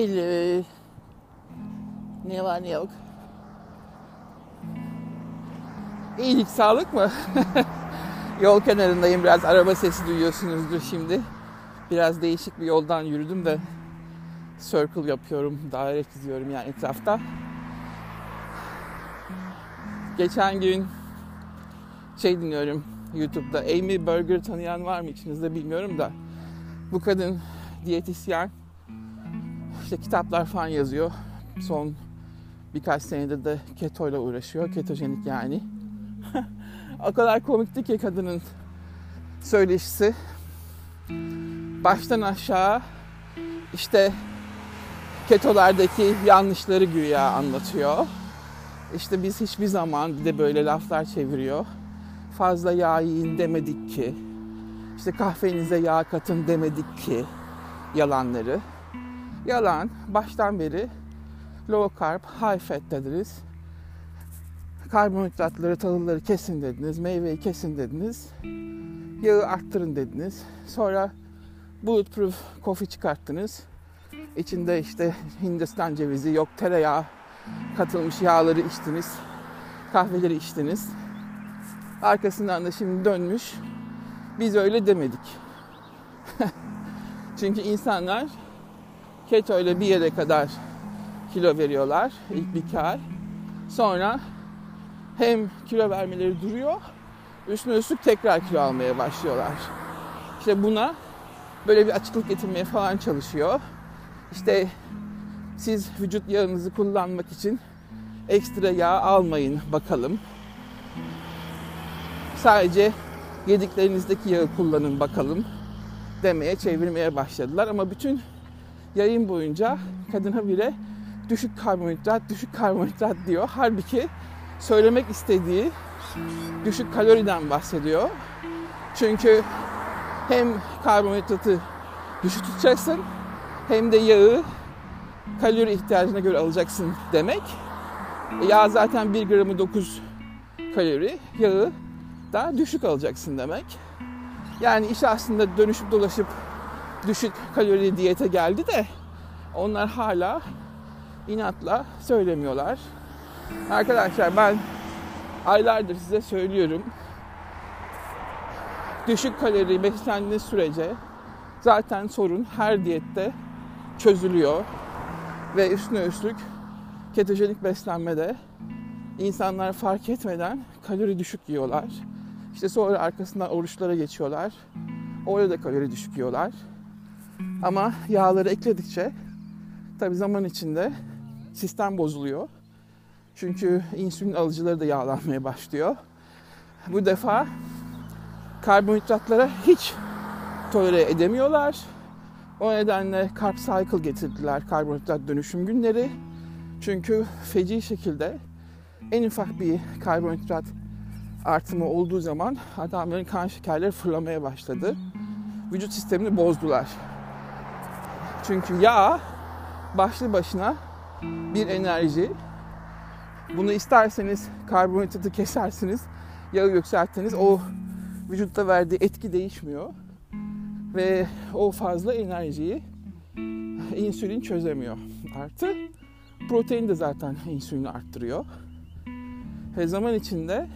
Hello. Ne var ne yok. İyilik sağlık mı? Yol kenarındayım biraz araba sesi duyuyorsunuzdur şimdi. Biraz değişik bir yoldan yürüdüm de circle yapıyorum, daire çiziyorum yani etrafta. Geçen gün şey dinliyorum YouTube'da Amy Burger tanıyan var mı içinizde bilmiyorum da bu kadın diyetisyen işte kitaplar falan yazıyor. Son birkaç senedir de keto ile uğraşıyor. Ketojenik yani. o kadar komikti ki kadının söyleşisi. Baştan aşağı işte ketolardaki yanlışları güya anlatıyor. İşte biz hiçbir zaman bir de böyle laflar çeviriyor. Fazla yağ yiyin demedik ki. İşte kahvenize yağ katın demedik ki yalanları. Yalan baştan beri low carb, high fat dediniz. Karbonhidratları, tahılları kesin dediniz. Meyveyi kesin dediniz. Yağı arttırın dediniz. Sonra bulletproof coffee çıkarttınız. İçinde işte Hindistan cevizi, yok tereyağı katılmış yağları içtiniz. Kahveleri içtiniz. Arkasından da şimdi dönmüş. Biz öyle demedik. Çünkü insanlar keto ile bir yere kadar kilo veriyorlar ilk bir ay. Sonra hem kilo vermeleri duruyor, üstüne üstlük tekrar kilo almaya başlıyorlar. İşte buna böyle bir açıklık getirmeye falan çalışıyor. İşte siz vücut yağınızı kullanmak için ekstra yağ almayın bakalım. Sadece yediklerinizdeki yağı kullanın bakalım demeye çevirmeye başladılar. Ama bütün yayın boyunca kadına bile düşük karbonhidrat, düşük karbonhidrat diyor. Halbuki söylemek istediği düşük kaloriden bahsediyor. Çünkü hem karbonhidratı düşük tutacaksın hem de yağı kalori ihtiyacına göre alacaksın demek. Yağ zaten 1 gramı 9 kalori, yağı da düşük alacaksın demek. Yani iş aslında dönüşüp dolaşıp düşük kalorili diyete geldi de onlar hala inatla söylemiyorlar. Arkadaşlar ben aylardır size söylüyorum. Düşük kalori beslendiğiniz sürece zaten sorun her diyette çözülüyor. Ve üstüne üstlük ketojenik beslenmede insanlar fark etmeden kalori düşük yiyorlar. İşte sonra arkasından oruçlara geçiyorlar. Orada da kalori düşük yiyorlar. Ama yağları ekledikçe tabi zaman içinde sistem bozuluyor. Çünkü insülin alıcıları da yağlanmaya başlıyor. Bu defa karbonhidratlara hiç tolere edemiyorlar. O nedenle carb cycle getirdiler karbonhidrat dönüşüm günleri. Çünkü feci şekilde en ufak bir karbonhidrat artımı olduğu zaman adamların kan şekerleri fırlamaya başladı. Vücut sistemini bozdular. Çünkü yağ başlı başına bir enerji. Bunu isterseniz karbonhidratı kesersiniz, yağı yükseltiniz. O vücutta verdiği etki değişmiyor. Ve o fazla enerjiyi insülin çözemiyor. Artı protein de zaten insülini arttırıyor. Ve zaman içinde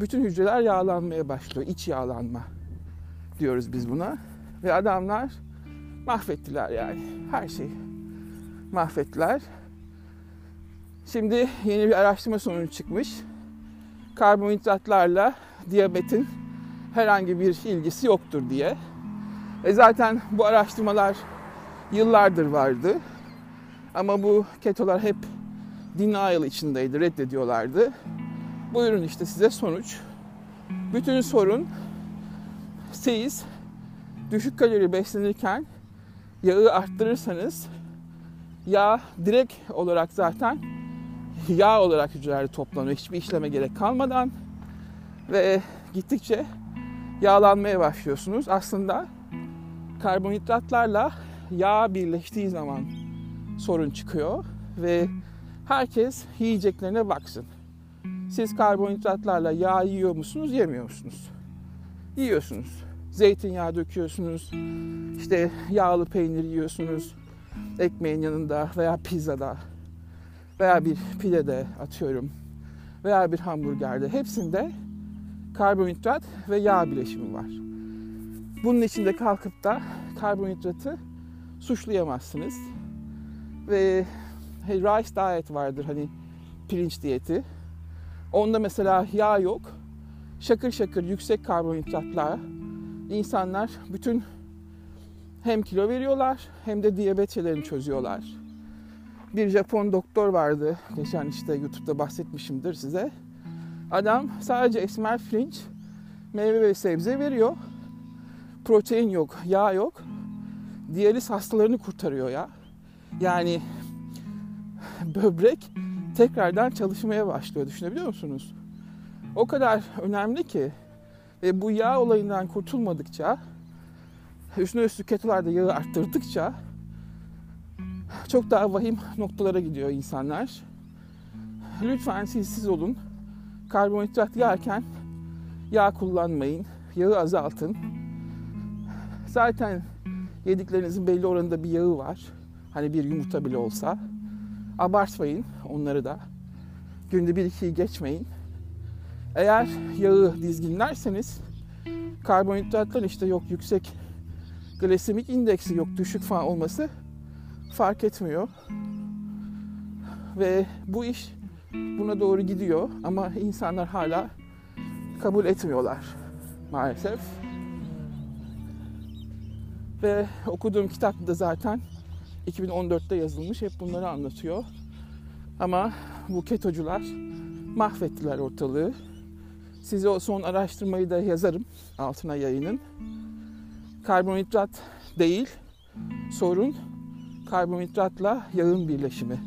bütün hücreler yağlanmaya başlıyor. İç yağlanma diyoruz biz buna. Ve adamlar mahvettiler yani. Her şeyi mahvettiler. Şimdi yeni bir araştırma sonucu çıkmış. Karbonhidratlarla diyabetin herhangi bir ilgisi yoktur diye. E zaten bu araştırmalar yıllardır vardı. Ama bu ketolar hep denial içindeydi, reddediyorlardı. Buyurun işte size sonuç. Bütün sorun siz düşük kalori beslenirken yağı arttırırsanız yağ direkt olarak zaten yağ olarak hücrelerde toplanıyor. Hiçbir işleme gerek kalmadan ve gittikçe yağlanmaya başlıyorsunuz. Aslında karbonhidratlarla yağ birleştiği zaman sorun çıkıyor ve herkes yiyeceklerine baksın. Siz karbonhidratlarla yağ yiyor musunuz, yemiyor musunuz? Yiyorsunuz. Zeytinyağı döküyorsunuz. İşte yağlı peynir yiyorsunuz. ekmeğin yanında veya pizzada veya bir pidede atıyorum veya bir hamburgerde hepsinde karbonhidrat ve yağ bileşimi var. Bunun içinde kalkıp da karbonhidratı suçlayamazsınız. Ve hey, rice diet vardır hani pirinç diyeti. Onda mesela yağ yok. Şakır şakır yüksek karbonhidratlar insanlar bütün hem kilo veriyorlar hem de diyabet şeylerini çözüyorlar. Bir Japon doktor vardı. Geçen işte YouTube'da bahsetmişimdir size. Adam sadece esmer pirinç, meyve ve sebze veriyor. Protein yok, yağ yok. Diyaliz hastalarını kurtarıyor ya. Yani böbrek tekrardan çalışmaya başlıyor. Düşünebiliyor musunuz? O kadar önemli ki ve bu yağ olayından kurtulmadıkça üstüne üstlük ketolarda yağı arttırdıkça çok daha vahim noktalara gidiyor insanlar. Lütfen siz siz olun. Karbonhidrat yerken yağ kullanmayın. Yağı azaltın. Zaten yediklerinizin belli oranda bir yağı var. Hani bir yumurta bile olsa. Abartmayın onları da. Günde bir ikiyi geçmeyin. Eğer yağı dizginlerseniz karbonhidratlar işte yok yüksek glisemik indeksi yok düşük falan olması fark etmiyor. Ve bu iş buna doğru gidiyor ama insanlar hala kabul etmiyorlar maalesef. Ve okuduğum kitap da zaten 2014'te yazılmış. Hep bunları anlatıyor. Ama bu ketocular mahvettiler ortalığı. Size o son araştırmayı da yazarım altına yayının. Karbonhidrat değil, sorun karbonhidratla yağın birleşimi.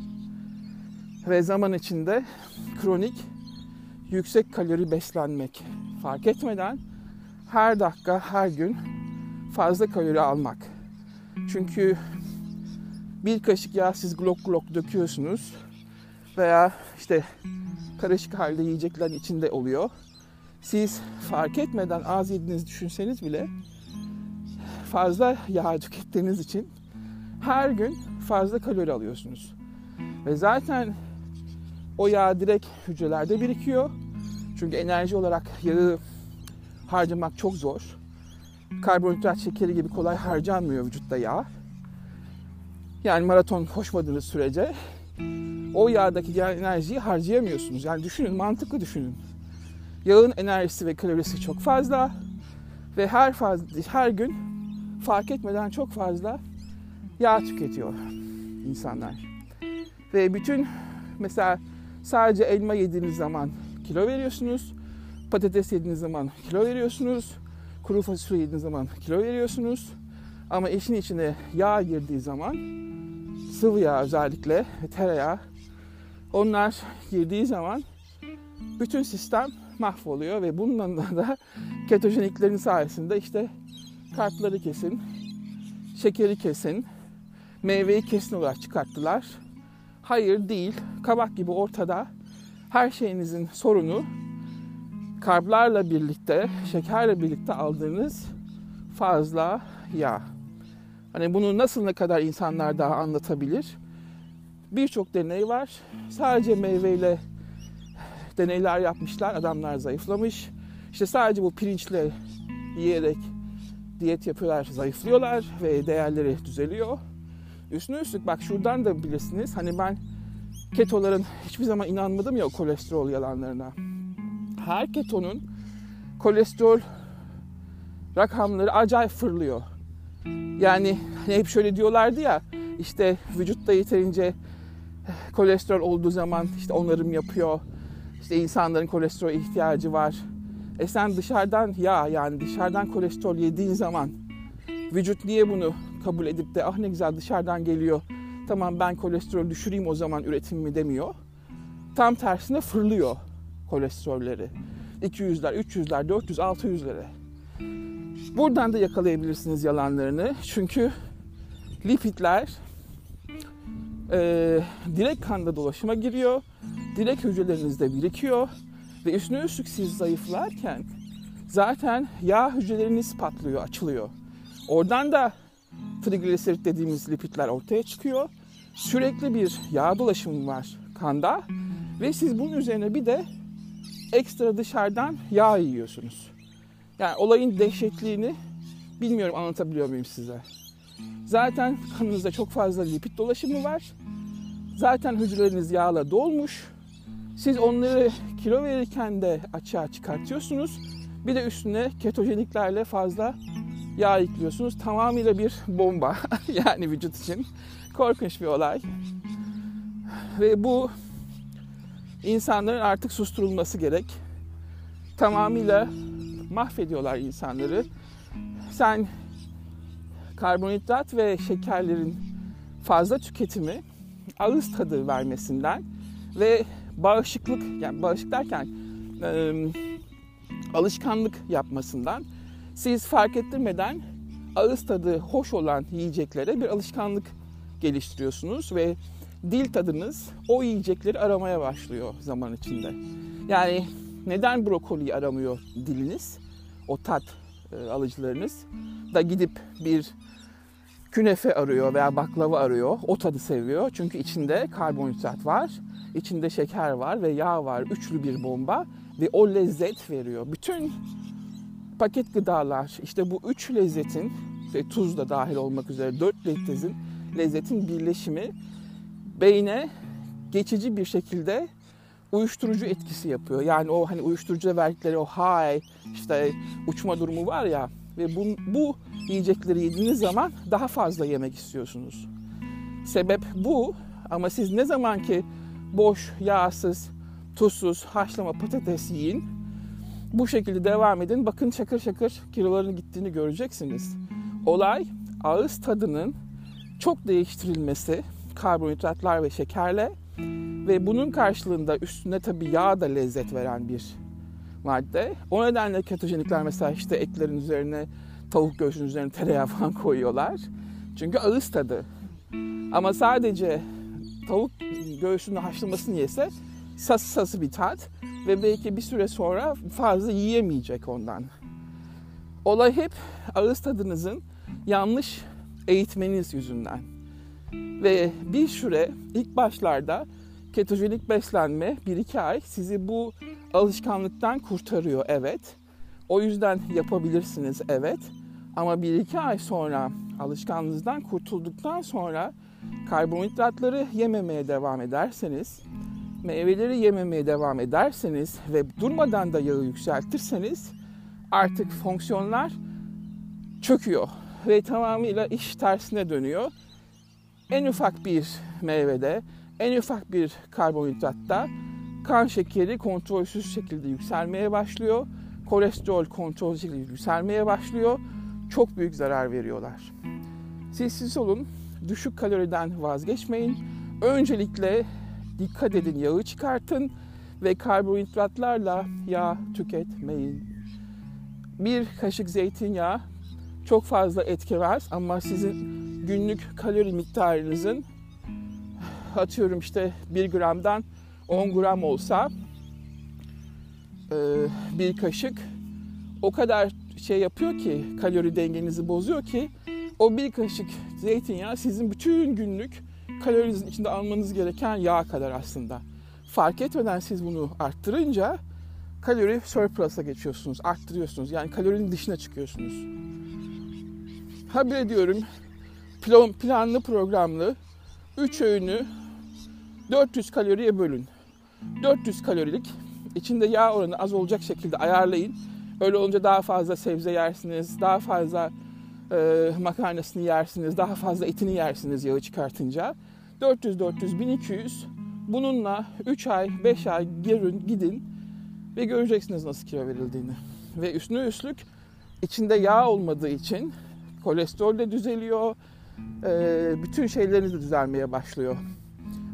Ve zaman içinde kronik yüksek kalori beslenmek fark etmeden her dakika, her gün fazla kalori almak. Çünkü bir kaşık yağ siz glok glok döküyorsunuz veya işte karışık halde yiyecekler içinde oluyor. Siz fark etmeden az yediğinizi düşünseniz bile fazla yağ tükettiğiniz için her gün fazla kalori alıyorsunuz. Ve zaten o yağ direkt hücrelerde birikiyor. Çünkü enerji olarak yağı harcamak çok zor. Karbonhidrat şekeri gibi kolay harcanmıyor vücutta yağ. Yani maraton koşmadığınız sürece o yağdaki enerjiyi harcayamıyorsunuz. Yani düşünün, mantıklı düşünün. Yağın enerjisi ve kalorisi çok fazla ve her fazla, her gün fark etmeden çok fazla yağ tüketiyor insanlar. Ve bütün mesela sadece elma yediğiniz zaman kilo veriyorsunuz. Patates yediğiniz zaman kilo veriyorsunuz. Kuru fasulye yediğiniz zaman kilo veriyorsunuz. Ama işin içine yağ girdiği zaman sıvı yağ özellikle tereyağı onlar girdiği zaman bütün sistem mahvoluyor ve bundan da ketojeniklerin sayesinde işte kartları kesin, şekeri kesin, meyveyi kesin olarak çıkarttılar. Hayır değil, kabak gibi ortada her şeyinizin sorunu karblarla birlikte, şekerle birlikte aldığınız fazla yağ. Hani bunu nasıl ne kadar insanlar daha anlatabilir? Birçok deney var. Sadece meyveyle deneyler yapmışlar. Adamlar zayıflamış. İşte sadece bu pirinçle yiyerek diyet yapıyorlar, zayıflıyorlar ve değerleri düzeliyor. Üstüne üstlük bak şuradan da bilirsiniz. Hani ben ketoların hiçbir zaman inanmadım ya kolesterol yalanlarına. Her ketonun kolesterol rakamları acayip fırlıyor. Yani hani hep şöyle diyorlardı ya işte vücutta yeterince kolesterol olduğu zaman işte onarım yapıyor. İşte insanların kolesterol ihtiyacı var. E sen dışarıdan ya yani dışarıdan kolesterol yediğin zaman vücut niye bunu kabul edip de ah ne güzel dışarıdan geliyor. Tamam ben kolesterol düşüreyim o zaman üretimimi demiyor. Tam tersine fırlıyor kolesterolleri. 200'ler, 300'ler, 400, 600'lere. Buradan da yakalayabilirsiniz yalanlarını. Çünkü lipidler e, direkt kanda dolaşıma giriyor. Direkt hücrelerinizde birikiyor. Ve üstüne üstlük siz zayıflarken zaten yağ hücreleriniz patlıyor, açılıyor. Oradan da trigliserit dediğimiz lipidler ortaya çıkıyor. Sürekli bir yağ dolaşımı var kanda ve siz bunun üzerine bir de ekstra dışarıdan yağ yiyorsunuz. Yani olayın dehşetliğini bilmiyorum anlatabiliyor muyum size. Zaten kanınızda çok fazla lipid dolaşımı var. Zaten hücreleriniz yağla dolmuş. Siz onları kilo verirken de açığa çıkartıyorsunuz. Bir de üstüne ketojeniklerle fazla yağ ekliyorsunuz. Tamamıyla bir bomba yani vücut için. Korkunç bir olay. Ve bu insanların artık susturulması gerek. Tamamıyla mahvediyorlar insanları. Sen karbonhidrat ve şekerlerin fazla tüketimi ağız tadı vermesinden ve bağışıklık yani bağışık derken e, alışkanlık yapmasından siz fark ettirmeden ağız tadı hoş olan yiyeceklere bir alışkanlık geliştiriyorsunuz ve dil tadınız o yiyecekleri aramaya başlıyor zaman içinde. Yani neden brokoliyi aramıyor diliniz? O tat e, alıcılarınız da gidip bir künefe arıyor veya baklava arıyor. O tadı seviyor. Çünkü içinde karbonhidrat var, içinde şeker var ve yağ var. Üçlü bir bomba ve o lezzet veriyor. Bütün paket gıdalar işte bu üç lezzetin ve tuz da dahil olmak üzere dört lezzetin lezzetin birleşimi beyne geçici bir şekilde uyuşturucu etkisi yapıyor. Yani o hani uyuşturucu verdikleri o high işte uçma durumu var ya ve bu, bu yiyecekleri yediğiniz zaman daha fazla yemek istiyorsunuz. Sebep bu ama siz ne zaman ki boş, yağsız, tuzsuz haşlama patates yiyin bu şekilde devam edin. Bakın şakır şakır kiloların gittiğini göreceksiniz. Olay ağız tadının çok değiştirilmesi karbonhidratlar ve şekerle ve bunun karşılığında üstüne tabi yağ da lezzet veren bir madde. O nedenle ketojenikler mesela işte etlerin üzerine tavuk göğsünün üzerine tereyağı falan koyuyorlar. Çünkü ağız tadı. Ama sadece tavuk göğsünün haşlamasını yese sası sası bir tat ve belki bir süre sonra fazla yiyemeyecek ondan. Olay hep ağız tadınızın yanlış eğitmeniz yüzünden. Ve bir süre ilk başlarda ketojenik beslenme 1-2 ay sizi bu alışkanlıktan kurtarıyor evet. O yüzden yapabilirsiniz evet. Ama 1-2 ay sonra alışkanlığınızdan kurtulduktan sonra karbonhidratları yememeye devam ederseniz, meyveleri yememeye devam ederseniz ve durmadan da yağı yükseltirseniz artık fonksiyonlar çöküyor ve tamamıyla iş tersine dönüyor. En ufak bir meyvede, en ufak bir karbonhidratta kan şekeri kontrolsüz şekilde yükselmeye başlıyor. Kolesterol kontrolsüz şekilde yükselmeye başlıyor. Çok büyük zarar veriyorlar. Siz siz olun, düşük kaloriden vazgeçmeyin. Öncelikle dikkat edin, yağı çıkartın ve karbonhidratlarla yağ tüketmeyin. Bir kaşık zeytinyağı çok fazla etkemez ama sizin günlük kalori miktarınızın atıyorum işte 1 gramdan 10 gram olsa e, bir kaşık o kadar şey yapıyor ki kalori dengenizi bozuyor ki o bir kaşık zeytinyağı sizin bütün günlük kalorinizin içinde almanız gereken yağ kadar aslında. Fark etmeden siz bunu arttırınca kalori surplus'a geçiyorsunuz, arttırıyorsunuz. Yani kalorinin dışına çıkıyorsunuz. Haber ediyorum plan, planlı programlı 3 öğünü 400 kaloriye bölün. 400 kalorilik içinde yağ oranı az olacak şekilde ayarlayın. Öyle olunca daha fazla sebze yersiniz, daha fazla e, makarnasını yersiniz, daha fazla etini yersiniz yağı çıkartınca. 400-400, 1200 bununla 3 ay, 5 ay girin, gidin ve göreceksiniz nasıl kilo verildiğini. Ve üstüne üstlük içinde yağ olmadığı için kolesterol de düzeliyor, e, bütün şeyleriniz de düzelmeye başlıyor.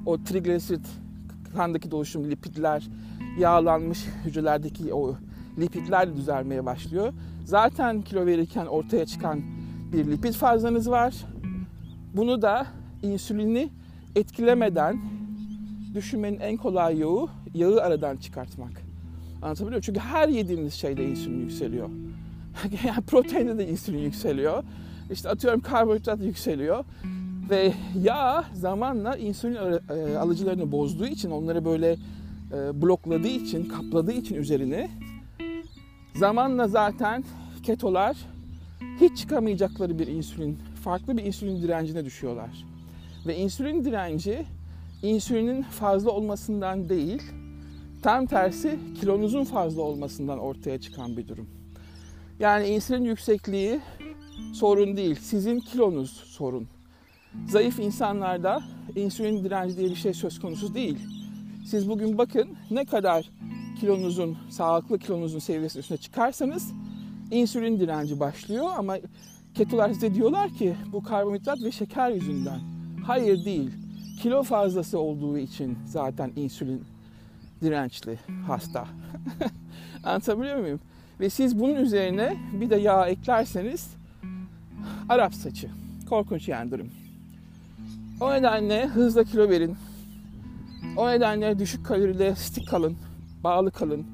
O trigliserit, kandaki doluşum, lipidler, yağlanmış hücrelerdeki o lipidler düzelmeye başlıyor. Zaten kilo verirken ortaya çıkan bir lipid fazlanız var. Bunu da insülini etkilemeden düşünmenin en kolay yolu yağı aradan çıkartmak. Anlatabiliyor muyum? Çünkü her yediğimiz şeyde insülin yükseliyor. yani proteinde de insülin yükseliyor. İşte atıyorum karbonhidrat yükseliyor. Ve yağ zamanla insülin e, alıcılarını bozduğu için, onları böyle e, blokladığı için, kapladığı için üzerine zamanla zaten ketolar hiç çıkamayacakları bir insülin, farklı bir insülin direncine düşüyorlar. Ve insülin direnci insülinin fazla olmasından değil, tam tersi kilonuzun fazla olmasından ortaya çıkan bir durum. Yani insülin yüksekliği sorun değil, sizin kilonuz sorun. Zayıf insanlarda insülin direnci diye bir şey söz konusu değil. Siz bugün bakın ne kadar kilonuzun, sağlıklı kilonuzun seviyesinin üstüne çıkarsanız insülin direnci başlıyor ama ketolar size diyorlar ki bu karbonhidrat ve şeker yüzünden. Hayır değil. Kilo fazlası olduğu için zaten insülin dirençli hasta. Anlatabiliyor muyum? Ve siz bunun üzerine bir de yağ eklerseniz Arap saçı. Korkunç yani durum. O nedenle hızla kilo verin. O nedenle düşük kaloride stik kalın, bağlı kalın.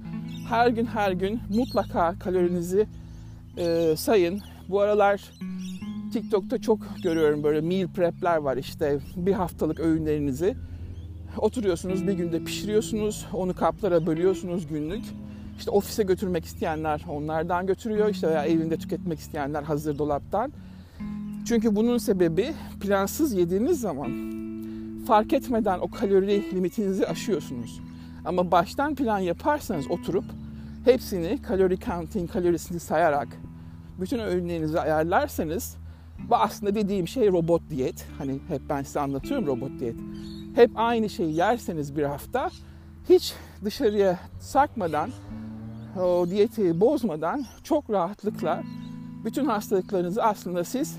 Her gün her gün mutlaka kalorinizi e, sayın. Bu aralar TikTok'ta çok görüyorum böyle meal prep'ler var işte bir haftalık öğünlerinizi oturuyorsunuz bir günde pişiriyorsunuz onu kaplara bölüyorsunuz günlük işte ofise götürmek isteyenler onlardan götürüyor işte veya evinde tüketmek isteyenler hazır dolaptan çünkü bunun sebebi plansız yediğiniz zaman fark etmeden o kalori limitinizi aşıyorsunuz. Ama baştan plan yaparsanız oturup hepsini kalori counting, kalorisini sayarak bütün öğünlerinizi ayarlarsanız bu aslında dediğim şey robot diyet. Hani hep ben size anlatıyorum robot diyet. Hep aynı şeyi yerseniz bir hafta hiç dışarıya sarkmadan, o diyeti bozmadan çok rahatlıkla bütün hastalıklarınızı aslında siz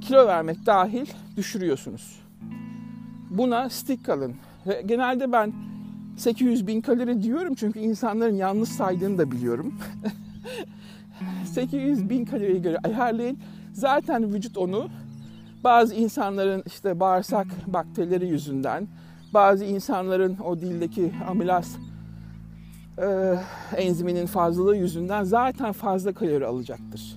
kilo vermek dahil düşürüyorsunuz. Buna stick kalın. Ve genelde ben 800 bin kalori diyorum çünkü insanların yanlış saydığını da biliyorum. 800 bin kaloriye göre ayarlayın. Zaten vücut onu bazı insanların işte bağırsak bakterileri yüzünden, bazı insanların o dildeki amilaz e, enziminin fazlalığı yüzünden zaten fazla kalori alacaktır.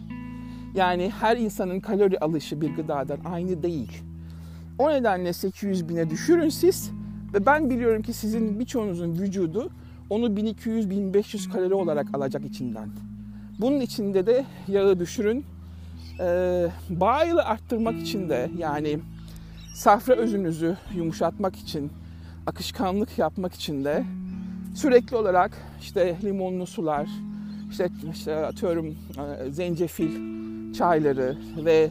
Yani her insanın kalori alışı bir gıdadan aynı değil. O nedenle 800 bine düşürün siz ve ben biliyorum ki sizin birçoğunuzun vücudu onu 1200-1500 kalori olarak alacak içinden. Bunun içinde de yağı düşürün. Ee, bağ yılı arttırmak için de yani safra özünüzü yumuşatmak için, akışkanlık yapmak için de sürekli olarak işte limonlu sular, işte, işte atıyorum e, zencefil çayları ve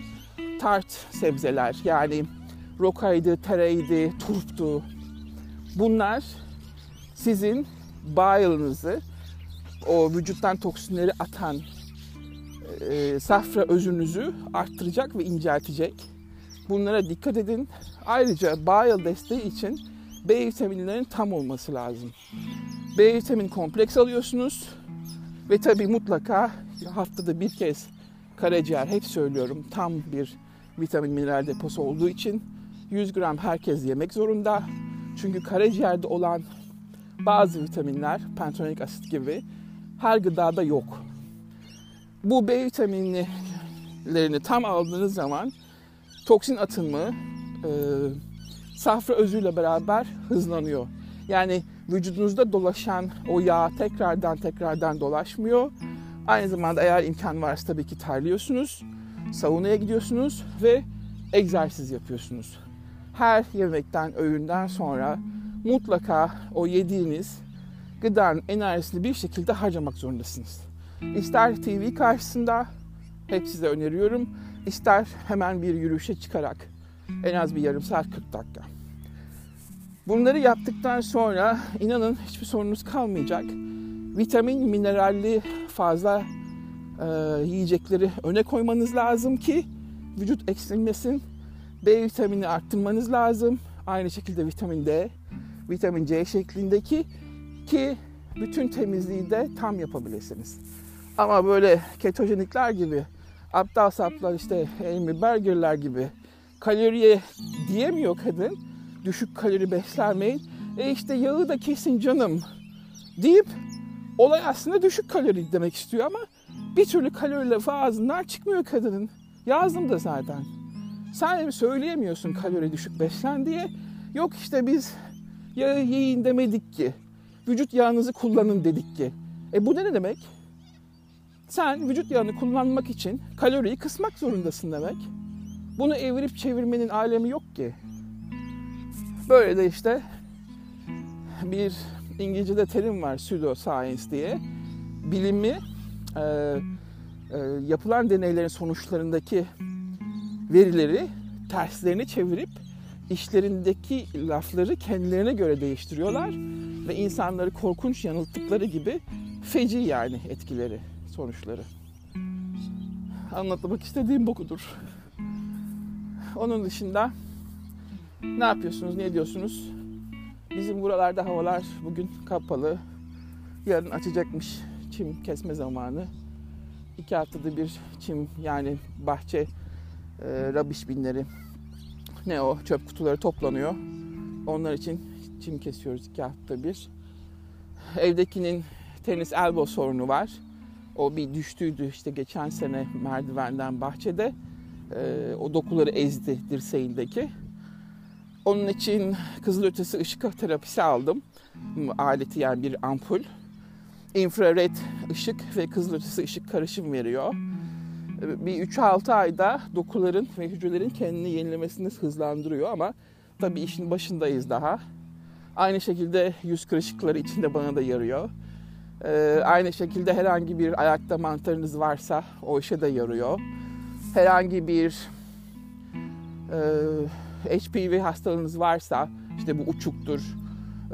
tart sebzeler yani rokaydı, tereydi, turptu. Bunlar sizin bağ o vücuttan toksinleri atan e, safra özünüzü arttıracak ve inceltecek. Bunlara dikkat edin. Ayrıca bağ desteği için B vitaminlerinin tam olması lazım. B vitamin kompleks alıyorsunuz ve tabii mutlaka haftada bir kez karaciğer hep söylüyorum tam bir vitamin mineral deposu olduğu için 100 gram herkes yemek zorunda. Çünkü karaciğerde olan bazı vitaminler, pantonik asit gibi her gıdada yok. Bu B vitaminlerini tam aldığınız zaman toksin atımı e, safra özüyle beraber hızlanıyor. Yani vücudunuzda dolaşan o yağ tekrardan tekrardan dolaşmıyor. Aynı zamanda eğer imkan varsa tabii ki terliyorsunuz. Saunaya gidiyorsunuz ve egzersiz yapıyorsunuz. Her yemekten, öğünden sonra mutlaka o yediğiniz gıdanın enerjisini bir şekilde harcamak zorundasınız. İster TV karşısında, hep size öneriyorum, ister hemen bir yürüyüşe çıkarak en az bir yarım saat 40 dakika. Bunları yaptıktan sonra inanın hiçbir sorunuz kalmayacak. Vitamin, mineralli fazla e, yiyecekleri öne koymanız lazım ki vücut eksilmesin. B vitamini arttırmanız lazım. Aynı şekilde vitamin D, vitamin C şeklindeki ki bütün temizliği de tam yapabilirsiniz. Ama böyle ketojenikler gibi, aptal saplar işte Amy Berger'ler gibi kaloriye diyemiyor kadın. Düşük kalori beslenmeyin. E işte yağı da kesin canım deyip olay aslında düşük kalori demek istiyor ama bir türlü kalori lafı ağzından çıkmıyor kadının. Yazdım da zaten. Sen söyleyemiyorsun kalori düşük beslen diye. Yok işte biz yağı yiyin demedik ki. Vücut yağınızı kullanın dedik ki. E bu ne demek? Sen vücut yağını kullanmak için kaloriyi kısmak zorundasın demek. Bunu evirip çevirmenin alemi yok ki. Böyle de işte bir İngilizce'de terim var pseudo science diye. Bilimi e, e, yapılan deneylerin sonuçlarındaki verileri terslerini çevirip işlerindeki lafları kendilerine göre değiştiriyorlar ve insanları korkunç yanılttıkları gibi feci yani etkileri, sonuçları. Anlatmak istediğim budur. Onun dışında ne yapıyorsunuz, ne ediyorsunuz? Bizim buralarda havalar bugün kapalı. Yarın açacakmış çim kesme zamanı. İki haftada bir çim yani bahçe e, rabiş binleri ne o çöp kutuları toplanıyor. Onlar için çim kesiyoruz iki haftada bir. Evdekinin tenis elbow sorunu var. O bir düştüydü işte geçen sene merdivenden bahçede. E, o dokuları ezdi dirseğindeki. Onun için kızılötesi ışık terapisi aldım. Aleti yani bir ampul. İnfrared ışık ve kızılötesi ışık karışım veriyor. Bir 3-6 ayda dokuların ve hücrelerin kendini yenilemesini hızlandırıyor ama tabii işin başındayız daha. Aynı şekilde yüz kırışıkları içinde bana da yarıyor. Ee, aynı şekilde herhangi bir ayakta mantarınız varsa o işe de yarıyor. Herhangi bir e, HPV hastalığınız varsa işte bu uçuktur,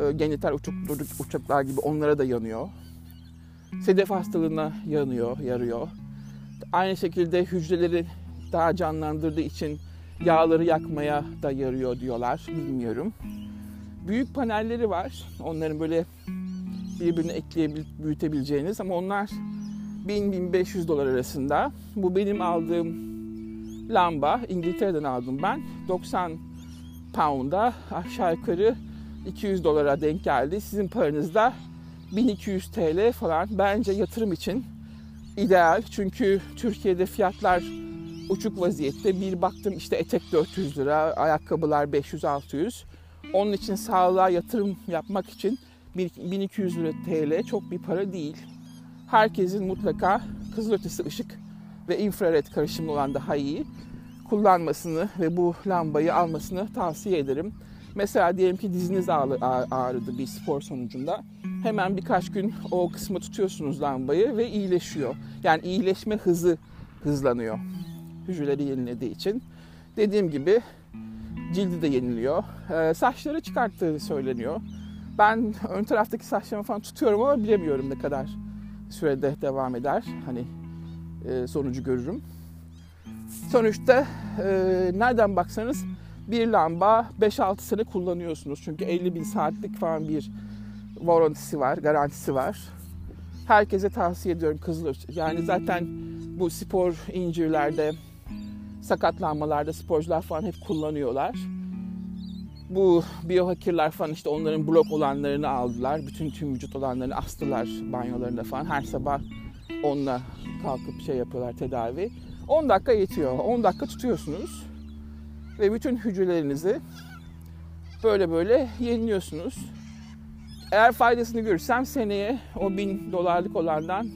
e, genital uçuktur, uçuklar gibi onlara da yanıyor. Sedef hastalığına yanıyor, yarıyor. Aynı şekilde hücreleri daha canlandırdığı için yağları yakmaya da yarıyor diyorlar. Bilmiyorum. Büyük panelleri var. Onların böyle birbirine ekleyebil, büyütebileceğiniz ama onlar 1000-1500 dolar arasında. Bu benim aldığım lamba İngiltere'den aldım ben. 90 pound'a aşağı yukarı 200 dolara denk geldi. Sizin paranızda 1200 TL falan bence yatırım için ideal. Çünkü Türkiye'de fiyatlar uçuk vaziyette. Bir baktım işte etek 400 lira, ayakkabılar 500-600. Onun için sağlığa yatırım yapmak için 1200 lira TL çok bir para değil. Herkesin mutlaka kızılötesi ışık ve infrared karışımlı olan daha iyi kullanmasını ve bu lambayı almasını tavsiye ederim. Mesela diyelim ki diziniz ağrıdı bir spor sonucunda. Hemen birkaç gün o kısmı tutuyorsunuz lambayı ve iyileşiyor. Yani iyileşme hızı hızlanıyor. Hücreleri yenilediği için. Dediğim gibi cildi de yeniliyor. Ee, saçları çıkarttığı söyleniyor. Ben ön taraftaki saçlarımı falan tutuyorum ama bilemiyorum ne kadar sürede devam eder. Hani e, sonucu görürüm. Sonuçta e, nereden baksanız bir lamba 5-6 sene kullanıyorsunuz. Çünkü 50 bin saatlik falan bir warranty'si var, garantisi var. Herkese tavsiye ediyorum kızılır. Yani zaten bu spor incirlerde, sakatlanmalarda sporcular falan hep kullanıyorlar. Bu biohackerlar falan işte onların blok olanlarını aldılar. Bütün tüm vücut olanlarını astılar banyolarında falan. Her sabah onunla kalkıp şey yapıyorlar tedavi. 10 dakika yetiyor. 10 dakika tutuyorsunuz. Ve bütün hücrelerinizi böyle böyle yeniliyorsunuz. Eğer faydasını görürsem seneye o bin dolarlık olandan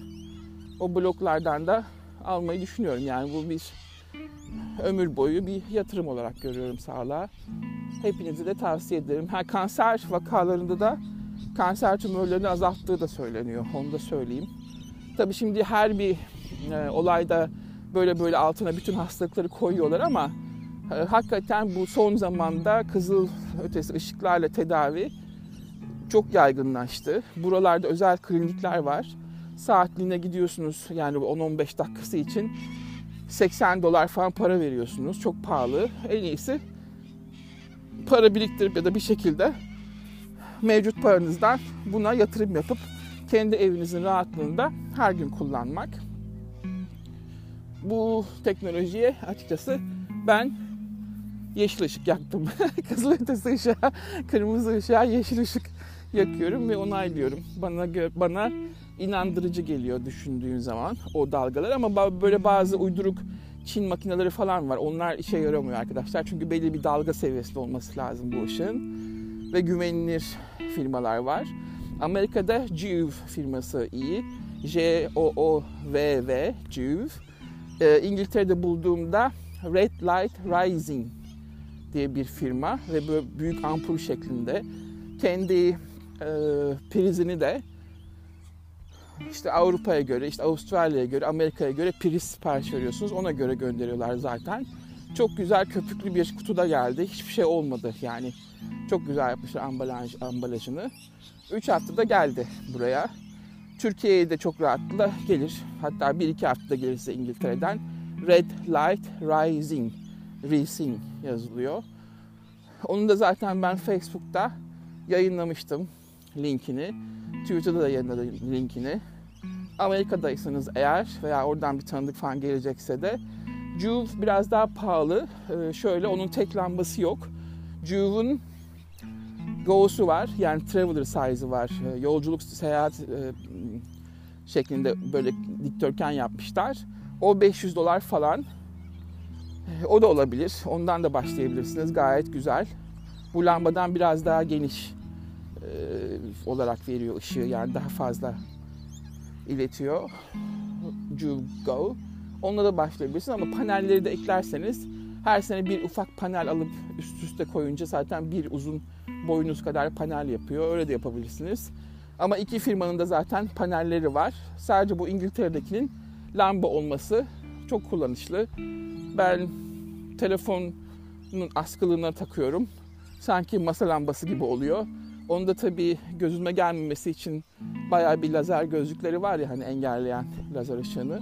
o bloklardan da almayı düşünüyorum. Yani bu bir ömür boyu bir yatırım olarak görüyorum sağlığa. Hepinize de tavsiye ederim. Ha, kanser vakalarında da kanser tümörlerini azalttığı da söyleniyor. Onu da söyleyeyim. Tabii şimdi her bir e, olayda böyle böyle altına bütün hastalıkları koyuyorlar ama e, hakikaten bu son zamanda kızıl ötesi ışıklarla tedavi çok yaygınlaştı. Buralarda özel klinikler var. Saatliğine gidiyorsunuz yani 10-15 dakikası için 80 dolar falan para veriyorsunuz. Çok pahalı. En iyisi para biriktirip ya da bir şekilde mevcut paranızdan buna yatırım yapıp kendi evinizin rahatlığında her gün kullanmak. Bu teknolojiye açıkçası ben yeşil ışık yaktım. Kızıl ötesi ışığa, kırmızı ışığa yeşil ışık yakıyorum ve onaylıyorum. Bana bana inandırıcı geliyor düşündüğün zaman o dalgalar ama böyle bazı uyduruk Çin makineleri falan var. Onlar işe yaramıyor arkadaşlar. Çünkü belli bir dalga seviyesinde olması lazım bu ışığın. Ve güvenilir firmalar var. Amerika'da Juve firması iyi. J-O-O-V-V, Juve. Ee, İngiltere'de bulduğumda Red Light Rising diye bir firma ve böyle büyük ampul şeklinde kendi e, prizini de işte Avrupa'ya göre, işte Avustralya'ya göre, Amerika'ya göre priz sipariş veriyorsunuz. Ona göre gönderiyorlar zaten. Çok güzel köpüklü bir kutuda geldi. Hiçbir şey olmadı yani. Çok güzel yapmışlar ambalaj, ambalajını. 3 haftada geldi buraya. Türkiye'ye de çok rahatlıkla gelir. Hatta 1-2 haftada gelirse İngiltere'den. Red Light Rising, Rising yazılıyor. Onu da zaten ben Facebook'ta yayınlamıştım linkini. Twitter'da da yayınladım linkini. Amerika'daysanız eğer veya oradan bir tanıdık falan gelecekse de Juve biraz daha pahalı. Ee, şöyle onun tek lambası yok. Juve'un Go'su var. Yani traveler size'ı var. Ee, yolculuk, seyahat e, şeklinde böyle dikdörtgen yapmışlar. O 500 dolar falan. Ee, o da olabilir. Ondan da başlayabilirsiniz. Gayet güzel. Bu lambadan biraz daha geniş e, olarak veriyor ışığı. Yani daha fazla iletiyor. Juve Go. Onunla da başlayabilirsiniz ama panelleri de eklerseniz her sene bir ufak panel alıp üst üste koyunca zaten bir uzun boyunuz kadar panel yapıyor. Öyle de yapabilirsiniz. Ama iki firmanın da zaten panelleri var. Sadece bu İngiltere'dekinin lamba olması çok kullanışlı. Ben telefonun askılığına takıyorum. Sanki masa lambası gibi oluyor. Onu da tabii gözüme gelmemesi için bayağı bir lazer gözlükleri var ya hani engelleyen lazer ışığını.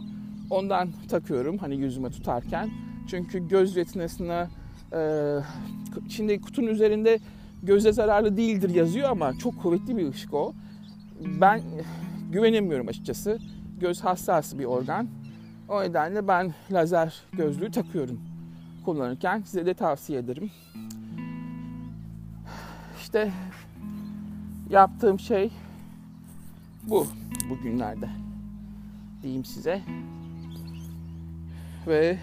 Ondan takıyorum hani yüzüme tutarken. Çünkü göz retinesine e, şimdi kutunun üzerinde göze zararlı değildir yazıyor ama çok kuvvetli bir ışık o. Ben güvenemiyorum açıkçası. Göz hassas bir organ. O nedenle ben lazer gözlüğü takıyorum kullanırken. Size de tavsiye ederim. İşte yaptığım şey bu bugünlerde diyeyim size. Ve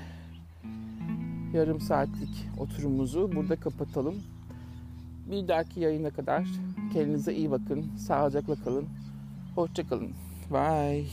yarım saatlik oturumumuzu burada kapatalım. Bir dahaki yayına kadar kendinize iyi bakın. Sağlıcakla kalın. Hoşçakalın. Bye.